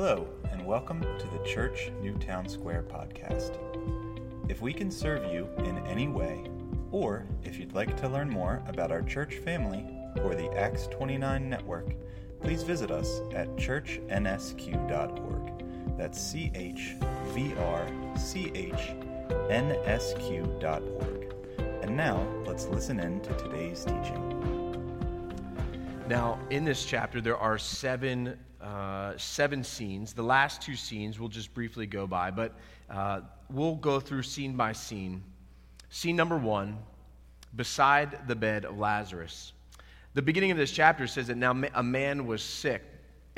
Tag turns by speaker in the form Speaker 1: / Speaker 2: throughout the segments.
Speaker 1: Hello, and welcome to the Church Newtown Square podcast. If we can serve you in any way, or if you'd like to learn more about our church family or the Acts 29 network, please visit us at churchnsq.org. That's C H V R C H N S Q.org. And now, let's listen in to today's teaching.
Speaker 2: Now, in this chapter, there are seven, seven scenes. The last two scenes we'll just briefly go by, but uh, we'll go through scene by scene. Scene number one beside the bed of Lazarus. The beginning of this chapter says that now a man was sick,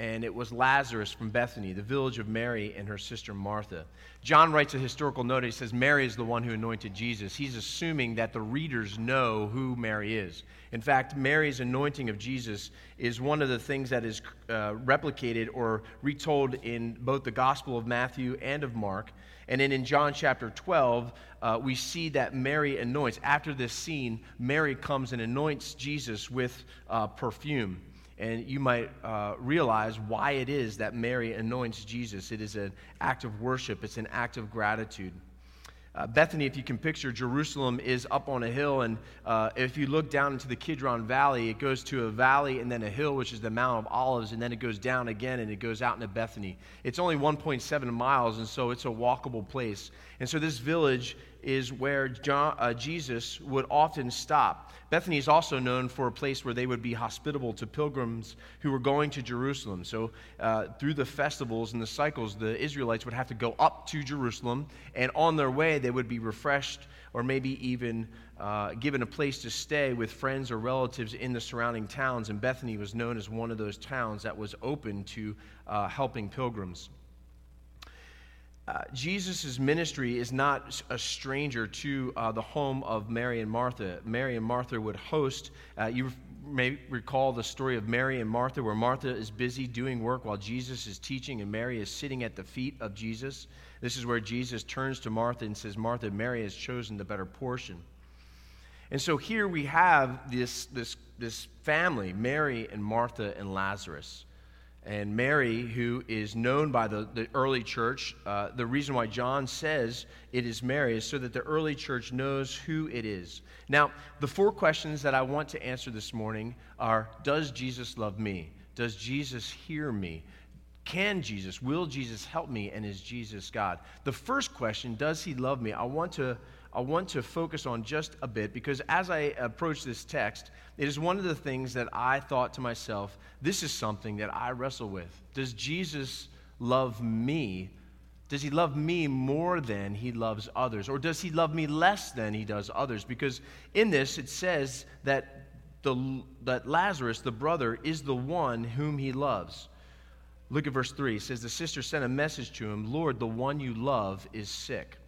Speaker 2: and it was Lazarus from Bethany, the village of Mary and her sister Martha. John writes a historical note. He says Mary is the one who anointed Jesus. He's assuming that the readers know who Mary is. In fact, Mary's anointing of Jesus is one of the things that is uh, replicated or retold in both the Gospel of Matthew and of Mark. And then in John chapter 12, uh, we see that Mary anoints. After this scene, Mary comes and anoints Jesus with uh, perfume and you might uh, realize why it is that Mary anoints Jesus. It is an act of worship, it's an act of gratitude. Uh, Bethany, if you can picture, Jerusalem is up on a hill, and uh, if you look down into the Kidron Valley, it goes to a valley and then a hill, which is the Mount of Olives, and then it goes down again and it goes out into Bethany. It's only 1.7 miles, and so it's a walkable place. And so this village is where John, uh, Jesus would often stop. Bethany is also known for a place where they would be hospitable to pilgrims who were going to Jerusalem. So, uh, through the festivals and the cycles, the Israelites would have to go up to Jerusalem, and on their way, they would be refreshed or maybe even uh, given a place to stay with friends or relatives in the surrounding towns. And Bethany was known as one of those towns that was open to uh, helping pilgrims. Uh, Jesus' ministry is not a stranger to uh, the home of Mary and Martha. Mary and Martha would host, uh, you may recall the story of Mary and Martha, where Martha is busy doing work while Jesus is teaching, and Mary is sitting at the feet of Jesus. This is where Jesus turns to Martha and says, Martha, Mary has chosen the better portion. And so here we have this, this, this family, Mary and Martha and Lazarus. And Mary, who is known by the, the early church, uh, the reason why John says it is Mary is so that the early church knows who it is. Now, the four questions that I want to answer this morning are Does Jesus love me? Does Jesus hear me? Can Jesus, will Jesus help me? And is Jesus God? The first question, Does he love me? I want to I want to focus on just a bit because as I approach this text, it is one of the things that I thought to myself, this is something that I wrestle with. Does Jesus love me? Does he love me more than he loves others? Or does he love me less than he does others? Because in this, it says that, the, that Lazarus, the brother, is the one whom he loves. Look at verse 3. It says, The sister sent a message to him Lord, the one you love is sick.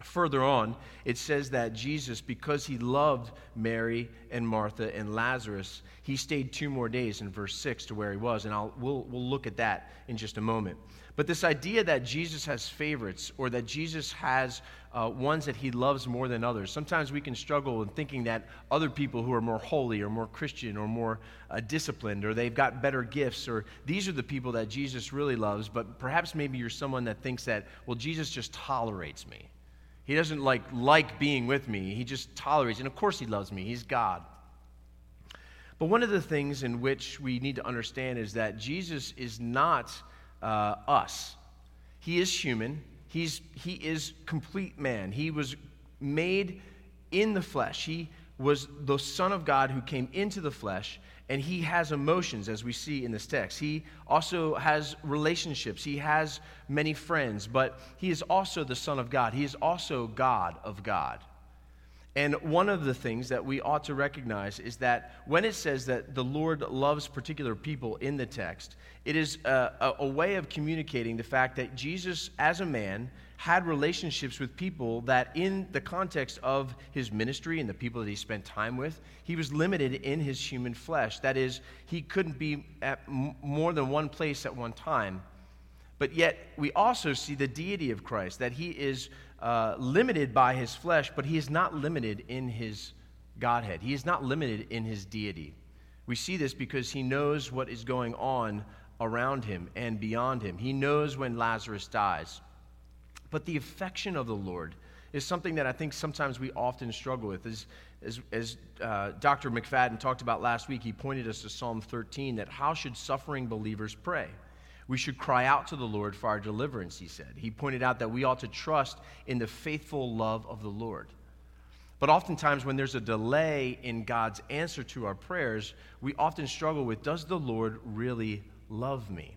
Speaker 2: Further on, it says that Jesus, because he loved Mary and Martha and Lazarus, he stayed two more days in verse 6 to where he was. And I'll, we'll, we'll look at that in just a moment. But this idea that Jesus has favorites or that Jesus has uh, ones that he loves more than others, sometimes we can struggle in thinking that other people who are more holy or more Christian or more uh, disciplined or they've got better gifts or these are the people that Jesus really loves. But perhaps maybe you're someone that thinks that, well, Jesus just tolerates me. He doesn't like like being with me. He just tolerates. And of course he loves me. He's God. But one of the things in which we need to understand is that Jesus is not uh, us. He is human. He's, he is complete man. He was made in the flesh. He was the Son of God who came into the flesh and he has emotions, as we see in this text. He also has relationships. He has many friends, but he is also the Son of God. He is also God of God. And one of the things that we ought to recognize is that when it says that the Lord loves particular people in the text, it is a, a, a way of communicating the fact that Jesus, as a man, had relationships with people that, in the context of his ministry and the people that he spent time with, he was limited in his human flesh. That is, he couldn't be at more than one place at one time. But yet, we also see the deity of Christ, that he is uh, limited by his flesh, but he is not limited in his Godhead. He is not limited in his deity. We see this because he knows what is going on around him and beyond him. He knows when Lazarus dies. But the affection of the Lord is something that I think sometimes we often struggle with. As, as, as uh, Dr. McFadden talked about last week, he pointed us to Psalm 13 that how should suffering believers pray? We should cry out to the Lord for our deliverance, he said. He pointed out that we ought to trust in the faithful love of the Lord. But oftentimes, when there's a delay in God's answer to our prayers, we often struggle with Does the Lord really love me?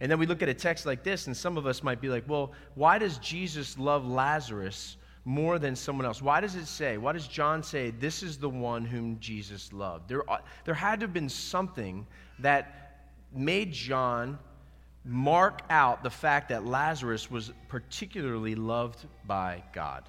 Speaker 2: And then we look at a text like this, and some of us might be like, Well, why does Jesus love Lazarus more than someone else? Why does it say, why does John say, This is the one whom Jesus loved? There, there had to have been something that made John mark out the fact that Lazarus was particularly loved by God.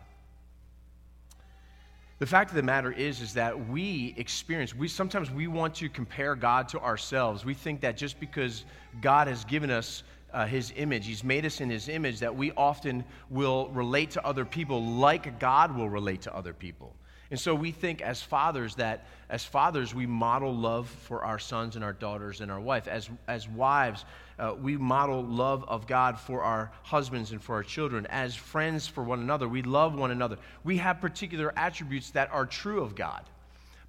Speaker 2: The fact of the matter is, is that we experience, we sometimes we want to compare God to ourselves. We think that just because God has given us uh, his image, he's made us in his image, that we often will relate to other people like God will relate to other people. And so we think as fathers that as fathers we model love for our sons and our daughters and our wife. As, as wives, uh, we model love of God for our husbands and for our children. As friends for one another, we love one another. We have particular attributes that are true of God.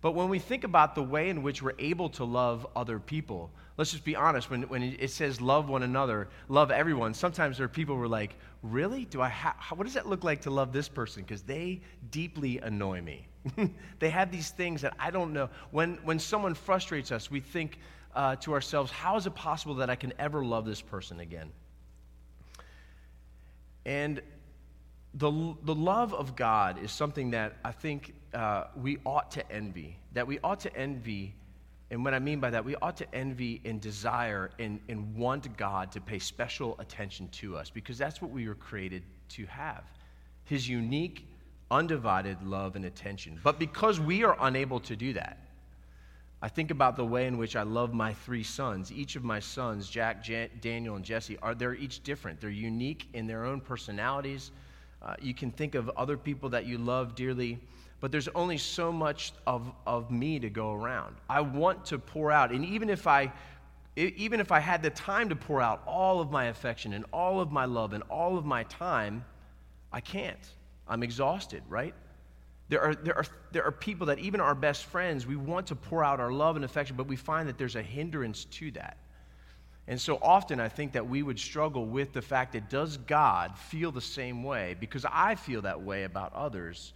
Speaker 2: But when we think about the way in which we're able to love other people, let's just be honest. When, when it says love one another, love everyone, sometimes there are people who are like, really? Do I ha- what does that look like to love this person? Because they deeply annoy me. they have these things that I don't know. When, when someone frustrates us, we think uh, to ourselves, how is it possible that I can ever love this person again? And the, the love of God is something that I think uh, we ought to envy. That we ought to envy, and what I mean by that, we ought to envy and desire and, and want God to pay special attention to us because that's what we were created to have. His unique, undivided love and attention. But because we are unable to do that, I think about the way in which I love my three sons. Each of my sons, Jack, Jan- Daniel, and Jesse, are they're each different. They're unique in their own personalities. Uh, you can think of other people that you love dearly, but there's only so much of, of me to go around. I want to pour out, and even if I even if I had the time to pour out all of my affection and all of my love and all of my time, I can't. I'm exhausted, right? There are, there, are, there are people that, even our best friends, we want to pour out our love and affection, but we find that there's a hindrance to that. And so often I think that we would struggle with the fact that does God feel the same way? Because I feel that way about others.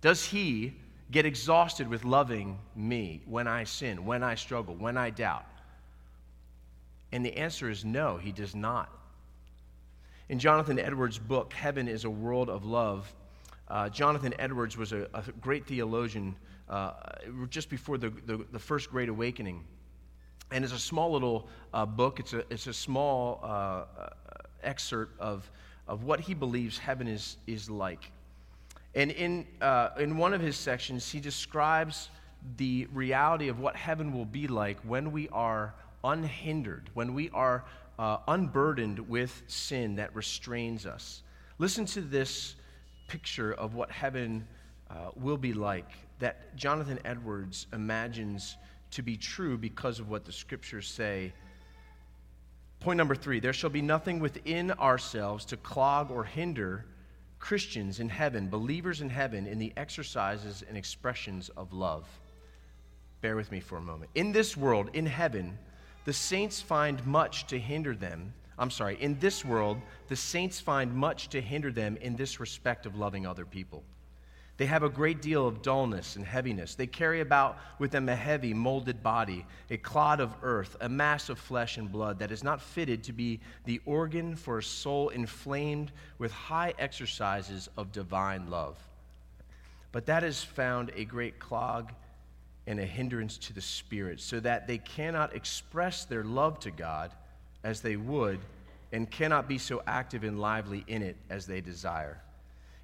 Speaker 2: Does He get exhausted with loving me when I sin, when I struggle, when I doubt? And the answer is no, He does not. In Jonathan Edwards' book, Heaven is a World of Love, uh, Jonathan Edwards was a, a great theologian uh, just before the, the, the, First Great Awakening. And it's a small little uh, book, it's a, it's a small uh, excerpt of, of what he believes heaven is, is like. And in, uh, in one of his sections, he describes the reality of what heaven will be like when we are unhindered, when we are unburdened with sin that restrains us. Listen to this picture of what heaven uh, will be like that Jonathan Edwards imagines to be true because of what the scriptures say. Point number three there shall be nothing within ourselves to clog or hinder Christians in heaven, believers in heaven, in the exercises and expressions of love. Bear with me for a moment. In this world, in heaven, the saints find much to hinder them I'm sorry, in this world, the saints find much to hinder them in this respect of loving other people. They have a great deal of dullness and heaviness. They carry about with them a heavy, molded body, a clod of earth, a mass of flesh and blood that is not fitted to be the organ for a soul inflamed with high exercises of divine love. But that has found a great clog and a hindrance to the spirit, so that they cannot express their love to God as they would and cannot be so active and lively in it as they desire.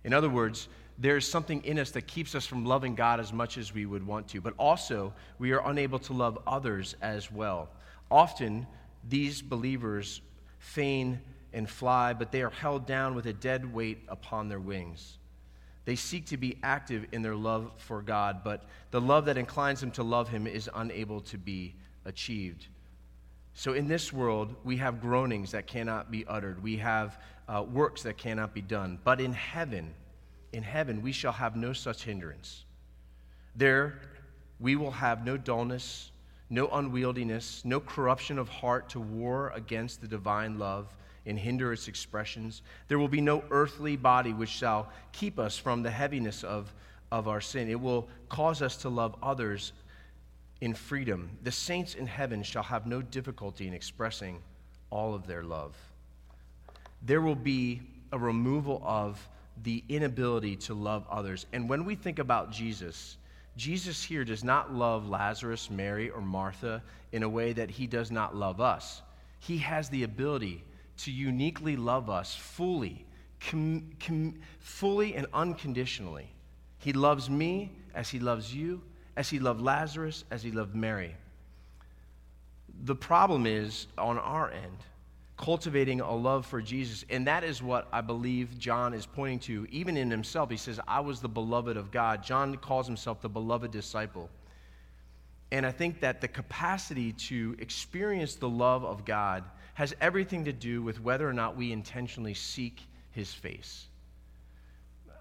Speaker 2: In other words, there's something in us that keeps us from loving God as much as we would want to, but also we are unable to love others as well. Often, these believers feign and fly, but they are held down with a dead weight upon their wings. They seek to be active in their love for God, but the love that inclines them to love Him is unable to be achieved. So in this world, we have groanings that cannot be uttered, we have uh, works that cannot be done. But in heaven, in heaven, we shall have no such hindrance. There, we will have no dullness, no unwieldiness, no corruption of heart to war against the divine love and hinder its expressions. There will be no earthly body which shall keep us from the heaviness of, of our sin. It will cause us to love others in freedom. The saints in heaven shall have no difficulty in expressing all of their love. There will be a removal of the inability to love others. And when we think about Jesus, Jesus here does not love Lazarus, Mary, or Martha in a way that he does not love us. He has the ability to uniquely love us fully, com, com, fully and unconditionally. He loves me as he loves you, as he loved Lazarus, as he loved Mary. The problem is on our end, cultivating a love for Jesus. And that is what I believe John is pointing to, even in himself. He says, I was the beloved of God. John calls himself the beloved disciple. And I think that the capacity to experience the love of God has everything to do with whether or not we intentionally seek his face.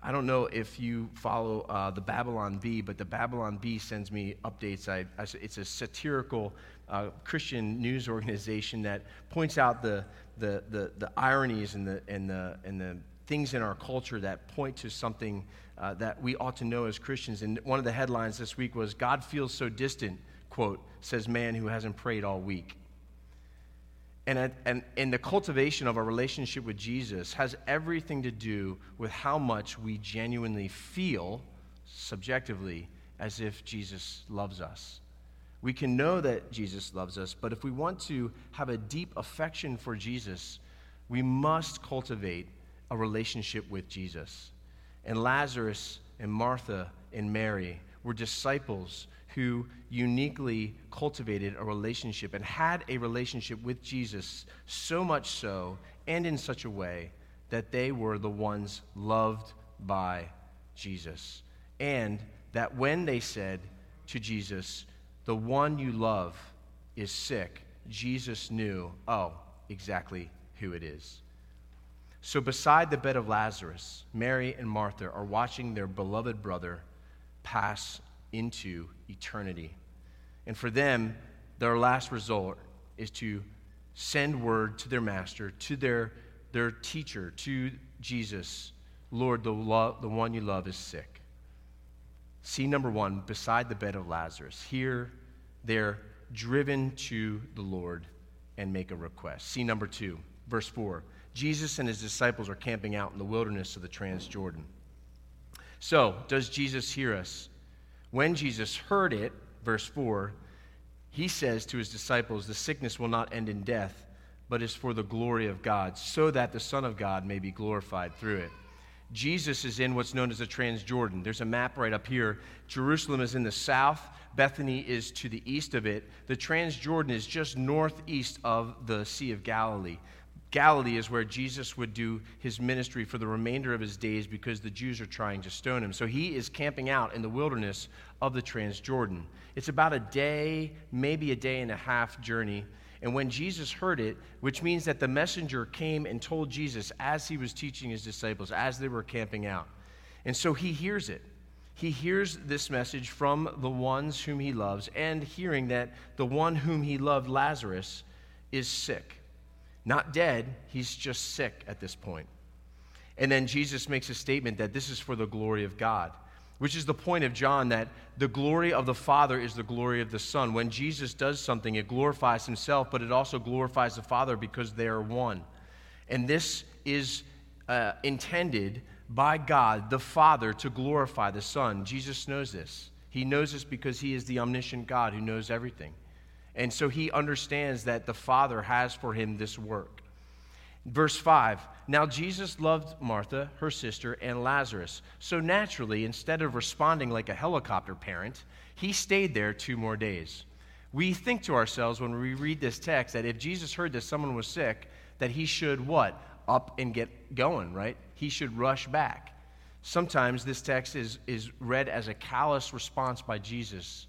Speaker 2: I don't know if you follow uh, the Babylon Bee, but the Babylon Bee sends me updates. I, I, it's a satirical uh, Christian news organization that points out the, the, the, the, ironies and the, and, the, and the things in our culture that point to something uh, that we ought to know as Christians. And one of the headlines this week was God feels so distant, quote, says man who hasn't prayed all week. And, and, and the cultivation of our relationship with Jesus has everything to do with how much we genuinely feel subjectively as if Jesus loves us. We can know that Jesus loves us, but if we want to have a deep affection for Jesus, we must cultivate a relationship with Jesus. And Lazarus and Martha and Mary were disciples who uniquely cultivated a relationship and had a relationship with Jesus, so much so and in such a way that they were the ones loved by Jesus. And that when they said to Jesus, The one you love is sick, Jesus knew, oh, exactly who it is. So, beside the bed of Lazarus, Mary and Martha are watching their beloved brother pass into eternity. And for them, their last resort is to send word to their master, to their, their teacher, to Jesus Lord, the, lo- the one you love is sick. See number one, beside the bed of Lazarus. Here, they're driven to the Lord and make a request. See number two, verse four. Jesus and his disciples are camping out in the wilderness of the Transjordan. So, does Jesus hear us? When Jesus heard it, verse 4, he says to his disciples, The sickness will not end in death, but is for the glory of God, so that the Son of God may be glorified through it. Jesus is in what's known as the Transjordan. There's a map right up here. Jerusalem is in the south, Bethany is to the east of it. The Transjordan is just northeast of the Sea of Galilee. Galilee is where Jesus would do his ministry for the remainder of his days because the Jews are trying to stone him. So he is camping out in the wilderness of the Transjordan. It's about a day, maybe a day and a half journey. And when Jesus heard it, which means that the messenger came and told Jesus as he was teaching his disciples, as they were camping out. And so he hears it. He hears this message from the ones whom he loves, and hearing that the one whom he loved, Lazarus, is sick. Not dead, he's just sick at this point. And then Jesus makes a statement that this is for the glory of God, which is the point of John that the glory of the Father is the glory of the Son. When Jesus does something, it glorifies himself, but it also glorifies the Father because they are one. And this is uh, intended by God, the Father, to glorify the Son. Jesus knows this. He knows this because he is the omniscient God who knows everything. And so he understands that the Father has for him this work. Verse 5 Now Jesus loved Martha, her sister, and Lazarus. So naturally, instead of responding like a helicopter parent, he stayed there two more days. We think to ourselves when we read this text that if Jesus heard that someone was sick, that he should what? Up and get going, right? He should rush back. Sometimes this text is, is read as a callous response by Jesus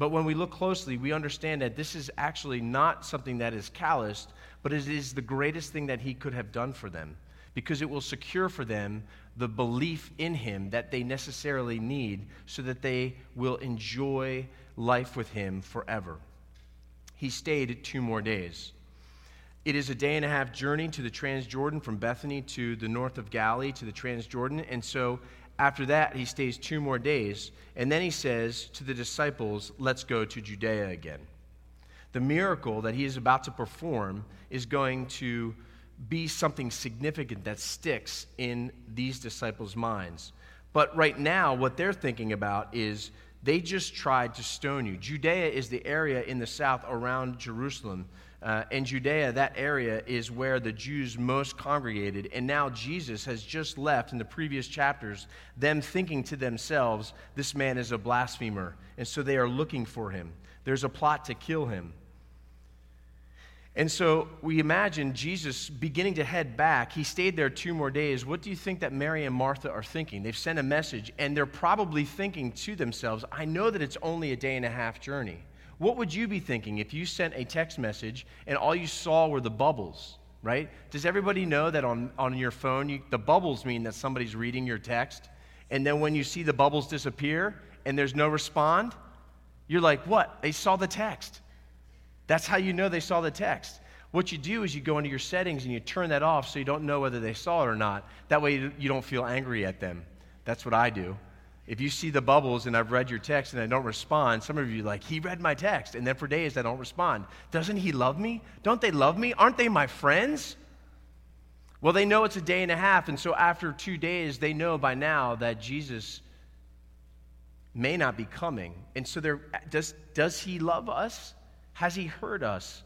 Speaker 2: But when we look closely, we understand that this is actually not something that is calloused, but it is the greatest thing that he could have done for them because it will secure for them the belief in him that they necessarily need so that they will enjoy life with him forever. He stayed two more days. It is a day and a half journey to the Transjordan from Bethany to the north of Galilee to the Transjordan. And so after that, he stays two more days. And then he says to the disciples, Let's go to Judea again. The miracle that he is about to perform is going to be something significant that sticks in these disciples' minds. But right now, what they're thinking about is they just tried to stone you. Judea is the area in the south around Jerusalem. Uh, and Judea, that area is where the Jews most congregated. And now Jesus has just left in the previous chapters, them thinking to themselves, this man is a blasphemer. And so they are looking for him. There's a plot to kill him. And so we imagine Jesus beginning to head back. He stayed there two more days. What do you think that Mary and Martha are thinking? They've sent a message, and they're probably thinking to themselves, I know that it's only a day and a half journey. What would you be thinking if you sent a text message and all you saw were the bubbles, right? Does everybody know that on, on your phone, you, the bubbles mean that somebody's reading your text? And then when you see the bubbles disappear and there's no respond, you're like, what? They saw the text. That's how you know they saw the text. What you do is you go into your settings and you turn that off so you don't know whether they saw it or not. That way you don't feel angry at them. That's what I do. If you see the bubbles and I've read your text and I don't respond, some of you like, he read my text, and then for days I don't respond. Doesn't he love me? Don't they love me? Aren't they my friends? Well, they know it's a day and a half, and so after two days, they know by now that Jesus may not be coming. And so does, does he love us? Has he heard us?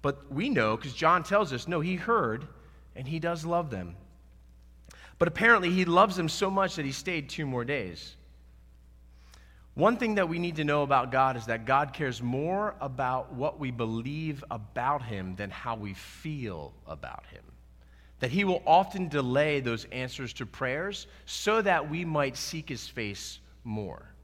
Speaker 2: But we know, because John tells us, no, he heard, and he does love them. But apparently, he loves them so much that he stayed two more days. One thing that we need to know about God is that God cares more about what we believe about him than how we feel about him. That he will often delay those answers to prayers so that we might seek his face more.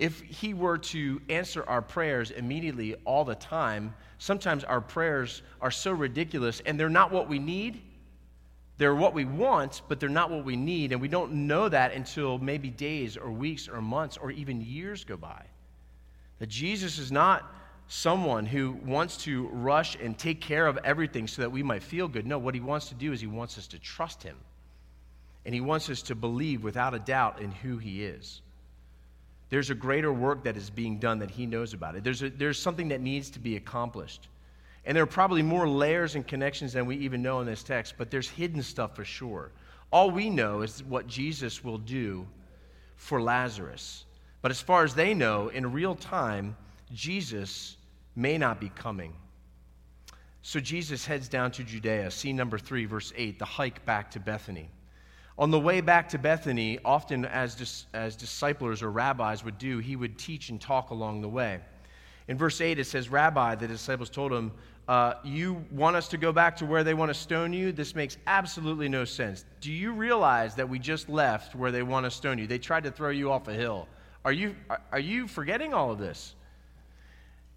Speaker 2: If he were to answer our prayers immediately all the time, sometimes our prayers are so ridiculous and they're not what we need. They're what we want, but they're not what we need. And we don't know that until maybe days or weeks or months or even years go by. That Jesus is not someone who wants to rush and take care of everything so that we might feel good. No, what he wants to do is he wants us to trust him. And he wants us to believe without a doubt in who he is. There's a greater work that is being done that he knows about it. There's, a, there's something that needs to be accomplished. And there are probably more layers and connections than we even know in this text, but there's hidden stuff for sure. All we know is what Jesus will do for Lazarus. But as far as they know, in real time, Jesus may not be coming. So Jesus heads down to Judea. Scene number three, verse 8, the hike back to Bethany. On the way back to Bethany, often as, dis- as disciplers or rabbis would do, he would teach and talk along the way. In verse 8, it says, Rabbi, the disciples told him, uh, You want us to go back to where they want to stone you? This makes absolutely no sense. Do you realize that we just left where they want to stone you? They tried to throw you off a hill. Are you, are, are you forgetting all of this?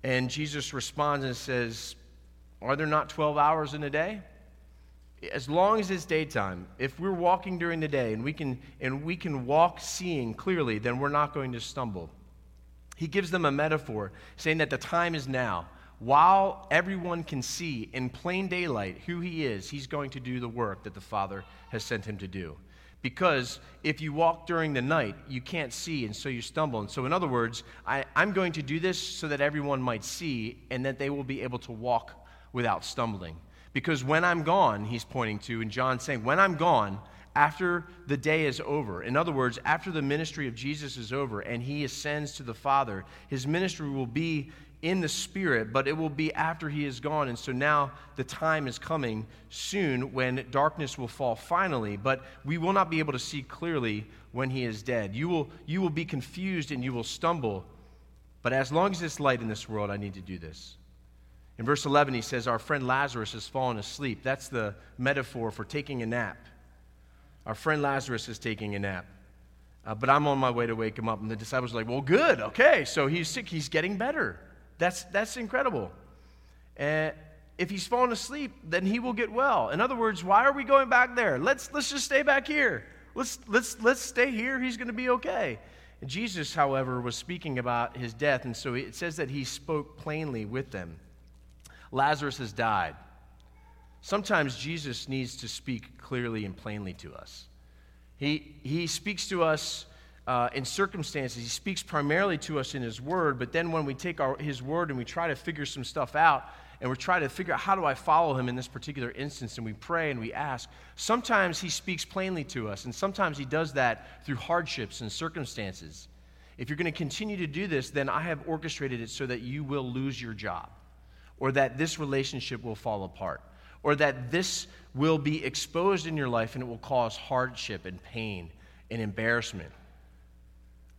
Speaker 2: And Jesus responds and says, Are there not 12 hours in a day? As long as it's daytime, if we're walking during the day and we can and we can walk seeing clearly, then we're not going to stumble. He gives them a metaphor saying that the time is now. While everyone can see in plain daylight who he is, he's going to do the work that the Father has sent him to do. Because if you walk during the night, you can't see, and so you stumble. And so, in other words, I, I'm going to do this so that everyone might see and that they will be able to walk without stumbling. Because when I'm gone, he's pointing to, and John's saying, when I'm gone, after the day is over, in other words, after the ministry of Jesus is over and he ascends to the Father, his ministry will be in the Spirit, but it will be after he is gone. And so now the time is coming soon when darkness will fall finally, but we will not be able to see clearly when he is dead. You will, you will be confused and you will stumble. But as long as there's light in this world, I need to do this. In verse 11, he says, Our friend Lazarus has fallen asleep. That's the metaphor for taking a nap. Our friend Lazarus is taking a nap. Uh, but I'm on my way to wake him up. And the disciples are like, well, good, okay, so he's sick, he's getting better. That's, that's incredible. And if he's fallen asleep, then he will get well. In other words, why are we going back there? Let's, let's just stay back here. Let's, let's, let's stay here. He's going to be okay. And Jesus, however, was speaking about his death, and so it says that he spoke plainly with them. Lazarus has died. Sometimes Jesus needs to speak clearly and plainly to us. He, he speaks to us uh, in circumstances. He speaks primarily to us in His Word, but then when we take our, His Word and we try to figure some stuff out, and we're trying to figure out how do I follow Him in this particular instance, and we pray and we ask, sometimes He speaks plainly to us, and sometimes He does that through hardships and circumstances. If you're going to continue to do this, then I have orchestrated it so that you will lose your job, or that this relationship will fall apart, or that this will be exposed in your life and it will cause hardship and pain and embarrassment.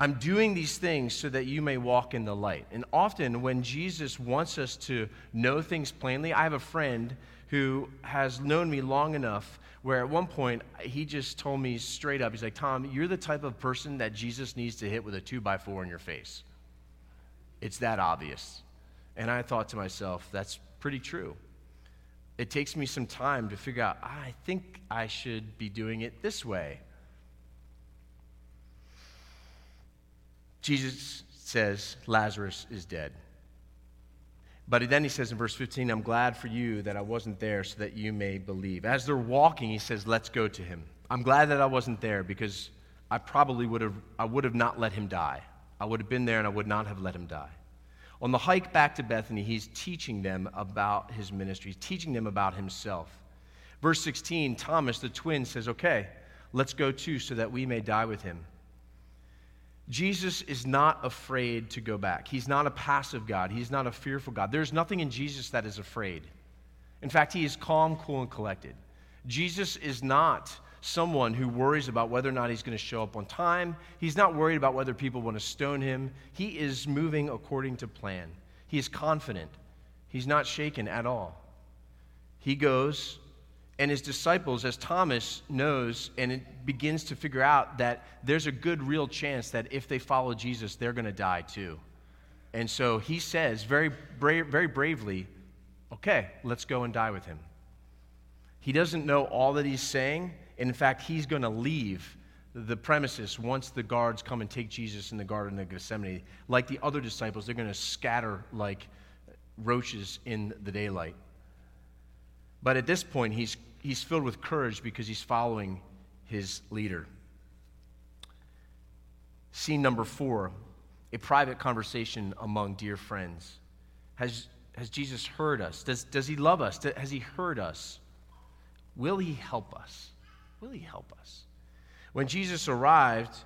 Speaker 2: I'm doing these things so that you may walk in the light. And often, when Jesus wants us to know things plainly, I have a friend who has known me long enough where at one point he just told me straight up, he's like, Tom, you're the type of person that Jesus needs to hit with a two by four in your face. It's that obvious. And I thought to myself, that's pretty true it takes me some time to figure out, I think I should be doing it this way. Jesus says, Lazarus is dead. But then he says in verse 15, I'm glad for you that I wasn't there so that you may believe. As they're walking, he says, Let's go to him. I'm glad that I wasn't there because I probably would have, I would have not let him die. I would have been there and I would not have let him die. On the hike back to Bethany, he's teaching them about his ministry, he's teaching them about himself. Verse 16, Thomas, the twin, says, Okay, let's go too, so that we may die with him. Jesus is not afraid to go back. He's not a passive God. He's not a fearful God. There's nothing in Jesus that is afraid. In fact, he is calm, cool, and collected. Jesus is not someone who worries about whether or not he's going to show up on time. He's not worried about whether people want to stone him. He is moving according to plan. He is confident. He's not shaken at all. He goes, and his disciples, as Thomas knows and it begins to figure out that there's a good, real chance that if they follow Jesus, they're going to die too. And so he says very, bra- very bravely, Okay, let's go and die with him. He doesn't know all that he's saying, in fact, he's going to leave the premises once the guards come and take Jesus in the Garden of Gethsemane. Like the other disciples, they're going to scatter like roaches in the daylight. But at this point, he's, he's filled with courage because he's following his leader. Scene number four a private conversation among dear friends. Has, has Jesus heard us? Does, does he love us? Has he heard us? Will he help us? Will he help us? When Jesus arrived,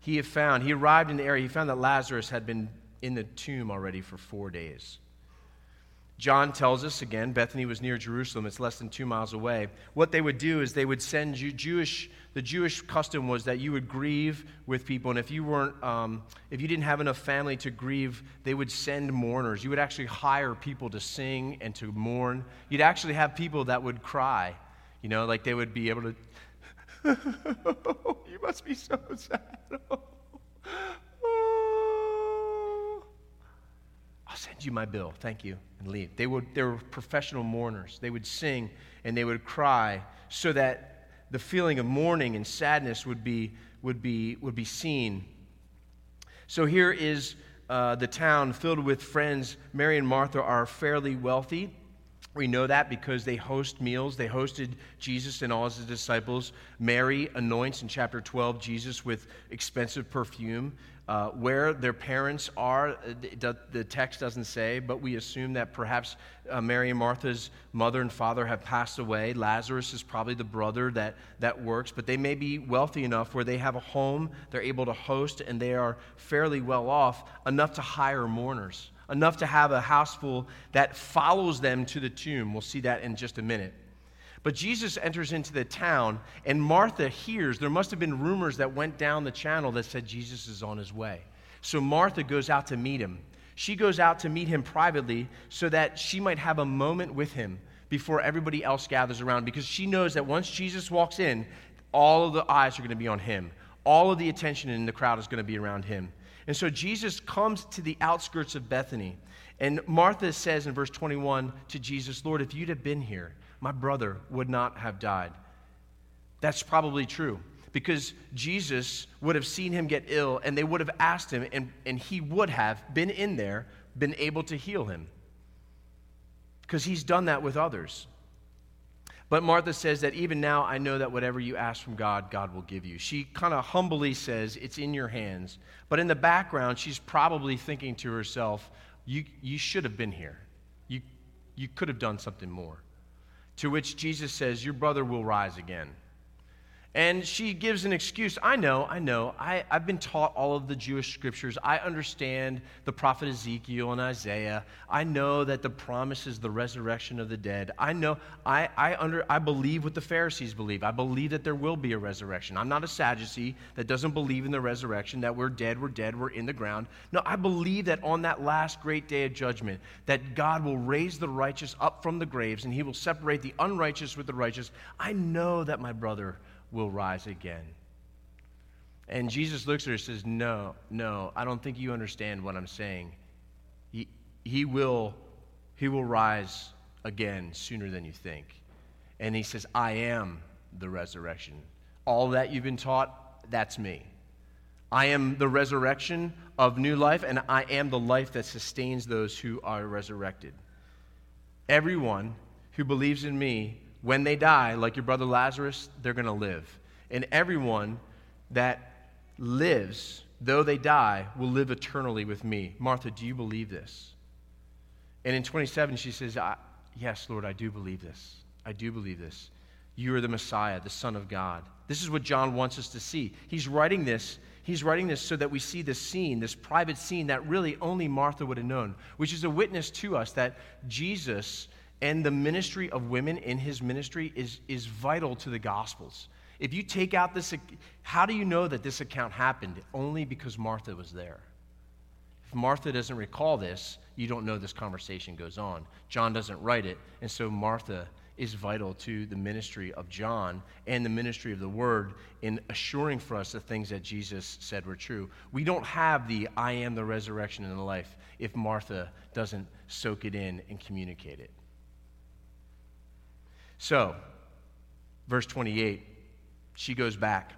Speaker 2: he had found, he arrived in the area, he found that Lazarus had been in the tomb already for four days. John tells us again, Bethany was near Jerusalem, it's less than two miles away. What they would do is they would send Jewish, the Jewish custom was that you would grieve with people, and if you weren't, um, if you didn't have enough family to grieve, they would send mourners. You would actually hire people to sing and to mourn. You'd actually have people that would cry, you know, like they would be able to you must be so sad. I'll send you my bill. Thank you. And leave. They, would, they were professional mourners. They would sing and they would cry so that the feeling of mourning and sadness would be, would be, would be seen. So here is uh, the town filled with friends. Mary and Martha are fairly wealthy. We know that because they host meals. They hosted Jesus and all his disciples. Mary anoints in chapter 12 Jesus with expensive perfume. Uh, where their parents are, uh, the, text doesn't say, but we assume that perhaps uh, Mary and Martha's mother and father have passed away. Lazarus is probably the brother that, that works, but they may be wealthy enough where they have a home, they're able to host, and they are fairly well off enough to hire mourners enough to have a house full that follows them to the tomb. We'll see that in just a minute. But Jesus enters into the town, and Martha hears. There must have been rumors that went down the channel that said Jesus is on his way. So Martha goes out to meet him. She goes out to meet him privately so that she might have a moment with him before everybody else gathers around because she knows that once Jesus walks in, all of the eyes are going to be on him all of the attention in the crowd is going to be around him. And so Jesus comes to the outskirts of Bethany. And Martha says in verse 21 to Jesus, Lord, if you'd have been here, my brother would not have died. That's probably true because Jesus would have seen him get ill and they would have asked him, and, and he would have been in there, been able to heal him because he's done that with others. But Martha says that even now I know that whatever you ask from God, God will give you. She kind of humbly says, It's in your hands. But in the background, she's probably thinking to herself, You, you should have been here. You, you could have done something more. To which Jesus says, Your brother will rise again. And she gives an excuse. I know, I know. I, I've been taught all of the Jewish scriptures. I understand the prophet Ezekiel and Isaiah. I know that the promise is the resurrection of the dead. I know, I, I, under, I believe what the Pharisees believe. I believe that there will be a resurrection. I'm not a Sadducee that doesn't believe in the resurrection, that we're dead, we're dead, we're in the ground. No, I believe that on that last great day of judgment, that God will raise the righteous up from the graves and he will separate the unrighteous with the righteous. I know that my brother will rise again. And Jesus looks at her and says, No, no, I don't think you understand what I'm saying. He, he, will, he will rise again sooner than you think. And he says, I am the resurrection. All that you've been taught, that's me. I am the resurrection of new life, and I am the life that sustains those who are resurrected. Everyone who believes in me when they die, like your brother Lazarus, they're going to live. And everyone that lives, though they die, will live eternally with me. Martha, do you believe this? And in 27, she says, Yes, Lord, I do believe this. I do believe this. You are the Messiah, the Son of God. This is what John wants us to see. He's writing this. He's writing this so that we see this scene, this private scene that really only Martha would have known, which is a witness to us that Jesus and the ministry of women in his ministry is, is vital to the Gospels. If you take out this, how do you know that this account happened? Only because Martha was there. If Martha doesn't recall this, you don't know this conversation goes on. John doesn't write it, and so Martha is vital to the ministry of John and the ministry of the Word in assuring for us the things that Jesus said were true. We don't have the I am the resurrection and the life if Martha doesn't soak it in and communicate it. So, verse 28, she goes back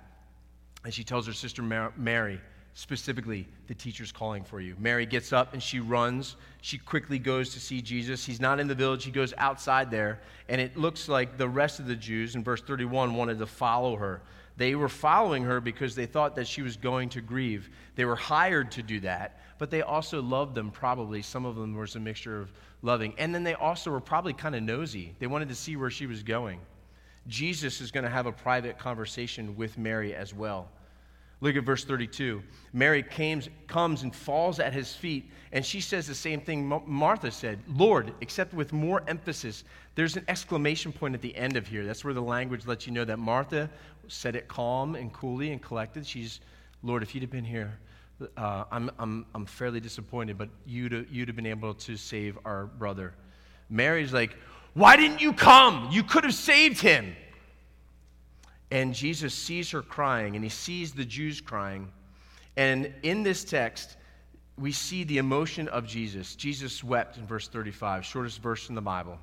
Speaker 2: and she tells her sister Mary, specifically, the teacher's calling for you. Mary gets up and she runs. She quickly goes to see Jesus. He's not in the village, he goes outside there. And it looks like the rest of the Jews in verse 31 wanted to follow her. They were following her because they thought that she was going to grieve. They were hired to do that, but they also loved them, probably. Some of them was a mixture of loving. And then they also were probably kind of nosy. They wanted to see where she was going. Jesus is going to have a private conversation with Mary as well. Look at verse 32. Mary comes, comes and falls at his feet, and she says the same thing Martha said Lord, except with more emphasis. There's an exclamation point at the end of here. That's where the language lets you know that Martha said it calm and coolly and collected. She's, Lord, if you'd have been here, uh, I'm, I'm, I'm fairly disappointed, but you'd, you'd have been able to save our brother. Mary's like, Why didn't you come? You could have saved him. And Jesus sees her crying, and he sees the Jews crying. And in this text, we see the emotion of Jesus. Jesus wept in verse 35, shortest verse in the Bible.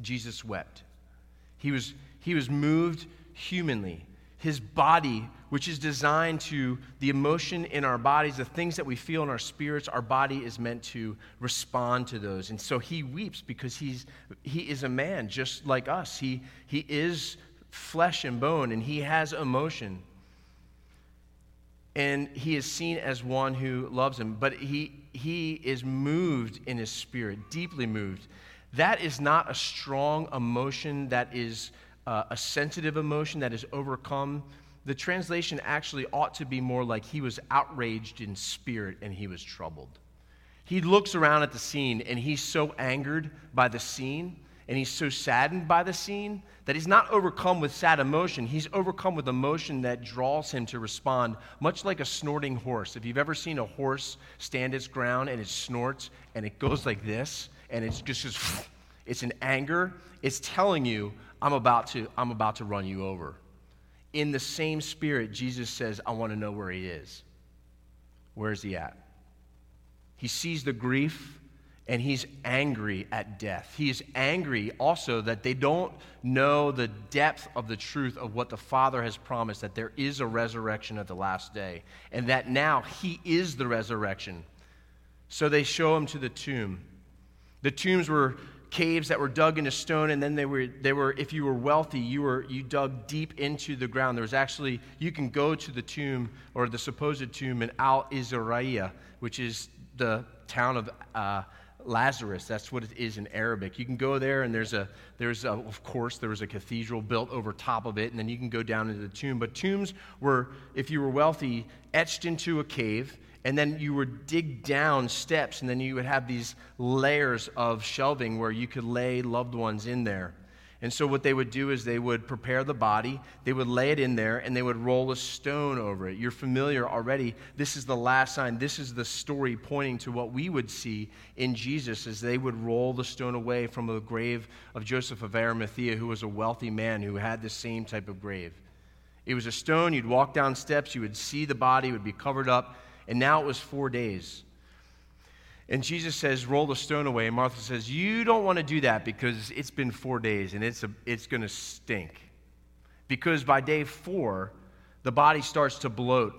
Speaker 2: Jesus wept. He was, he was moved humanly his body, which is designed to the emotion in our bodies, the things that we feel in our spirits, our body is meant to respond to those. And so he weeps because he's, he is a man just like us. He, he is flesh and bone and he has emotion. And he is seen as one who loves him, but he, he is moved in his spirit, deeply moved. That is not a strong emotion that is uh, a sensitive emotion that is overcome. The translation actually ought to be more like he was outraged in spirit and he was troubled. He looks around at the scene and he's so angered by the scene and he's so saddened by the scene that he's not overcome with sad emotion. He's overcome with emotion that draws him to respond, much like a snorting horse. If you've ever seen a horse stand its ground and it snorts and it goes like this, and it's just, just it's an anger, it's telling you, I'm about to, I'm about to run you over. in the same spirit, Jesus says, I want to know where he is. Where is he at? He sees the grief and he's angry at death. He is angry also that they don't know the depth of the truth of what the Father has promised that there is a resurrection at the last day, and that now he is the resurrection. So they show him to the tomb. The tombs were caves that were dug into stone, and then they were, they were if you were wealthy, you, were, you dug deep into the ground. There was actually, you can go to the tomb or the supposed tomb in Al Izraiya, which is the town of. Uh, Lazarus. That's what it is in Arabic. You can go there, and there's a, there's a, of course, there was a cathedral built over top of it, and then you can go down into the tomb. But tombs were, if you were wealthy, etched into a cave, and then you would dig down steps, and then you would have these layers of shelving where you could lay loved ones in there. And so, what they would do is they would prepare the body, they would lay it in there, and they would roll a stone over it. You're familiar already. This is the last sign. This is the story pointing to what we would see in Jesus as they would roll the stone away from the grave of Joseph of Arimathea, who was a wealthy man who had the same type of grave. It was a stone, you'd walk down steps, you would see the body, would be covered up, and now it was four days. And Jesus says, Roll the stone away. And Martha says, You don't want to do that because it's been four days and it's, a, it's going to stink. Because by day four, the body starts to bloat,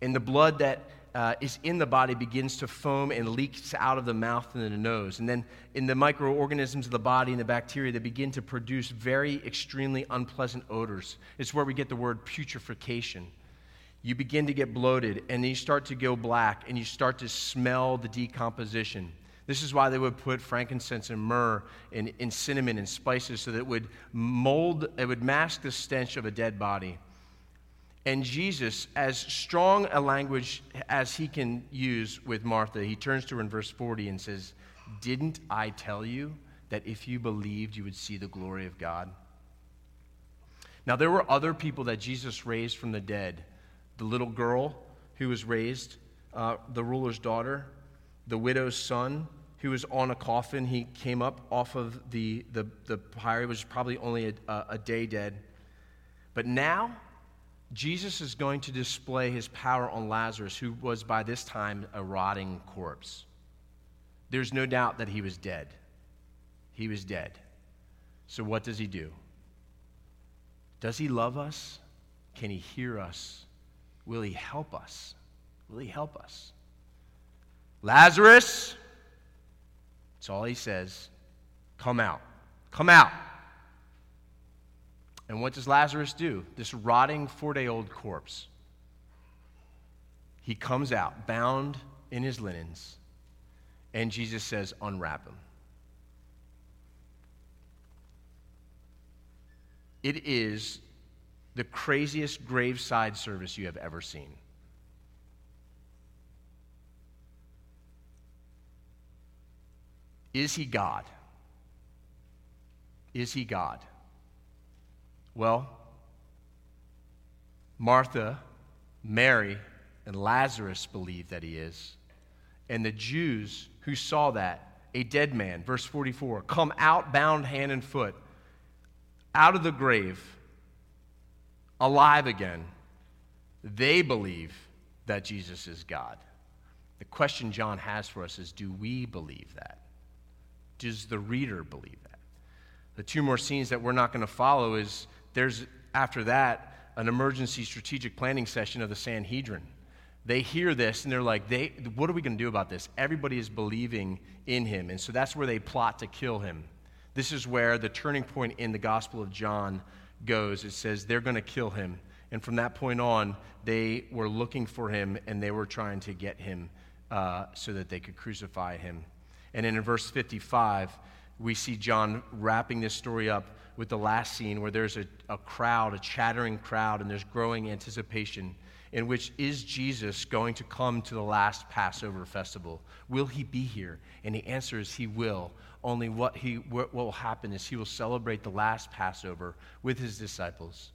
Speaker 2: and the blood that uh, is in the body begins to foam and leaks out of the mouth and the nose. And then in the microorganisms of the body and the bacteria, they begin to produce very extremely unpleasant odors. It's where we get the word putrefaction you begin to get bloated and you start to go black and you start to smell the decomposition. This is why they would put frankincense and myrrh and, and, cinnamon and spices so that it would mold, it would mask the stench of a dead body. And Jesus, as strong a language as he can use with Martha, he turns to her in verse 40 and says, Didn't I tell you that if you believed, you would see the glory of God? Now, there were other people that Jesus raised from the dead the little girl who was raised, uh, the ruler's daughter, the widow's son who was on a coffin. He came up off of the, the, the pyre. Was probably only a, a day dead. But now, Jesus is going to display his power on Lazarus, who was by this time a rotting corpse. There's no doubt that he was dead. He was dead. So, what does he do? Does he love us? Can he hear us? Will he help us? Will he help us? Lazarus, that's all he says. Come out. Come out. And what does Lazarus do? This rotting four day old corpse. He comes out, bound in his linens, and Jesus says, Unwrap him. It is the craziest graveside service you have ever seen. Is he God? Is he God? Well, Martha, Mary, and Lazarus believe that he is. And the Jews who saw that, a dead man, verse 44, come out bound hand and foot out of the grave alive again, they believe that Jesus is God. The question John has for us is do we believe that? Does the reader believe that? The two more scenes that we're not going to follow is there's, after that, an emergency strategic planning session of the Sanhedrin. They hear this and they're like, they, what are we going to do about this? Everybody is believing in him. And so that's where they plot to kill him. This is where the turning point in the Gospel of John goes, it says they're going to kill him. And from that point on, they were looking for him and they were trying to get him uh, so that they could crucify him. And then in verse 55, we see John wrapping this story up with the last scene where there's a, a crowd, a chattering crowd, and there's growing anticipation in which is Jesus going to come to the last Passover festival? Will he be here? And the answer is he will. Only what, he, what will happen is he will celebrate the last Passover with his disciples.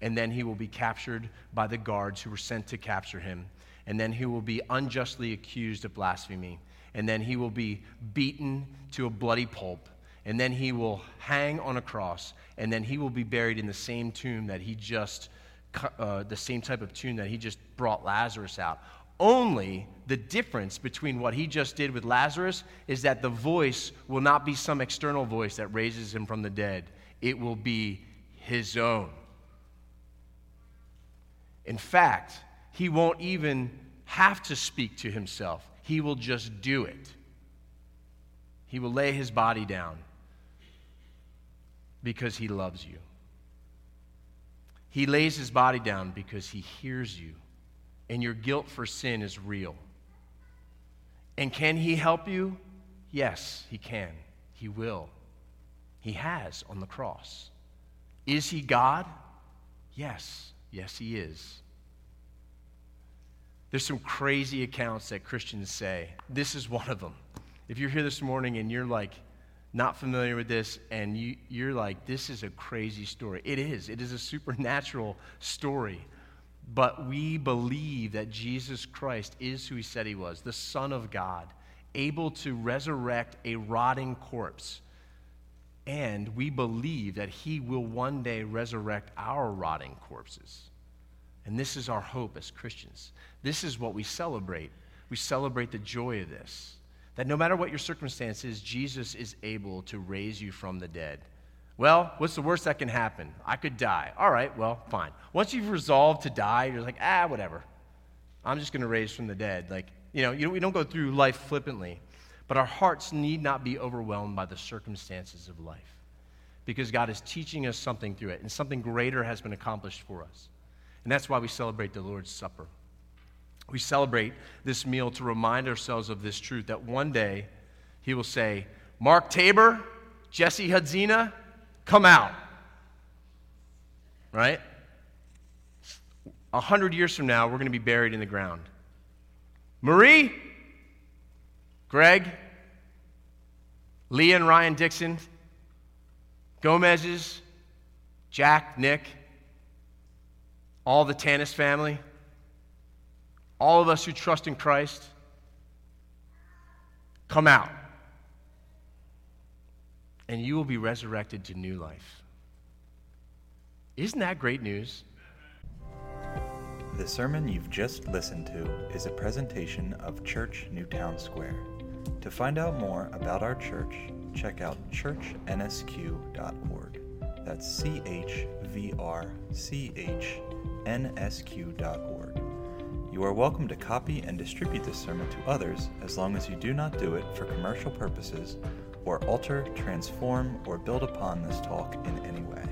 Speaker 2: And then he will be captured by the guards who were sent to capture him. And then he will be unjustly accused of blasphemy. And then he will be beaten to a bloody pulp. And then he will hang on a cross. And then he will be buried in the same tomb that he just uh, the same type of tune that he just brought Lazarus out. Only the difference between what he just did with Lazarus is that the voice will not be some external voice that raises him from the dead, it will be his own. In fact, he won't even have to speak to himself, he will just do it. He will lay his body down because he loves you. He lays his body down because he hears you, and your guilt for sin is real. And can he help you? Yes, he can. He will. He has on the cross. Is he God? Yes. Yes, he is. There's some crazy accounts that Christians say. This is one of them. If you're here this morning and you're like, not familiar with this and you, you're like, this is a crazy story. It is. It is a supernatural story. But we believe that Jesus Christ is who he said he was, the Son of God, able to resurrect a rotting corpse. And we believe that he will one day resurrect our rotting corpses. And this is our hope as Christians. This is what we celebrate. We celebrate the joy of this. That no matter what your circumstances, Jesus is able to raise you from the dead. Well, what's the worst that can happen? I could die. All right, well, fine. Once you've resolved to die, you're like, ah, whatever. I'm just going to raise from the dead. Like, you know, you we don't go through life flippantly, but our hearts need not be overwhelmed by the circumstances of life because God is teaching us something through it, and something greater has been accomplished for us. And that's why we celebrate the Lord's Supper. We celebrate this meal to remind ourselves of this truth that one day he will say, Mark Tabor, Jesse Hudzina, come out. Right? A hundred years from now, we're going to be buried in the ground. Marie, Greg, Leah and Ryan Dixon, Gomez's, Jack, Nick, all the Tanis family all of us who trust in Christ, come out. And you will be resurrected to new life. Isn't that great news?
Speaker 1: The sermon you've just listened to is a presentation of Church Newtown Square. To find out more about our church, check out churchnsq.org. That's C H V R C H N S Q.org. You are welcome to copy and distribute this sermon to others as long as you do not do it for commercial purposes or alter, transform, or build upon this talk in any way.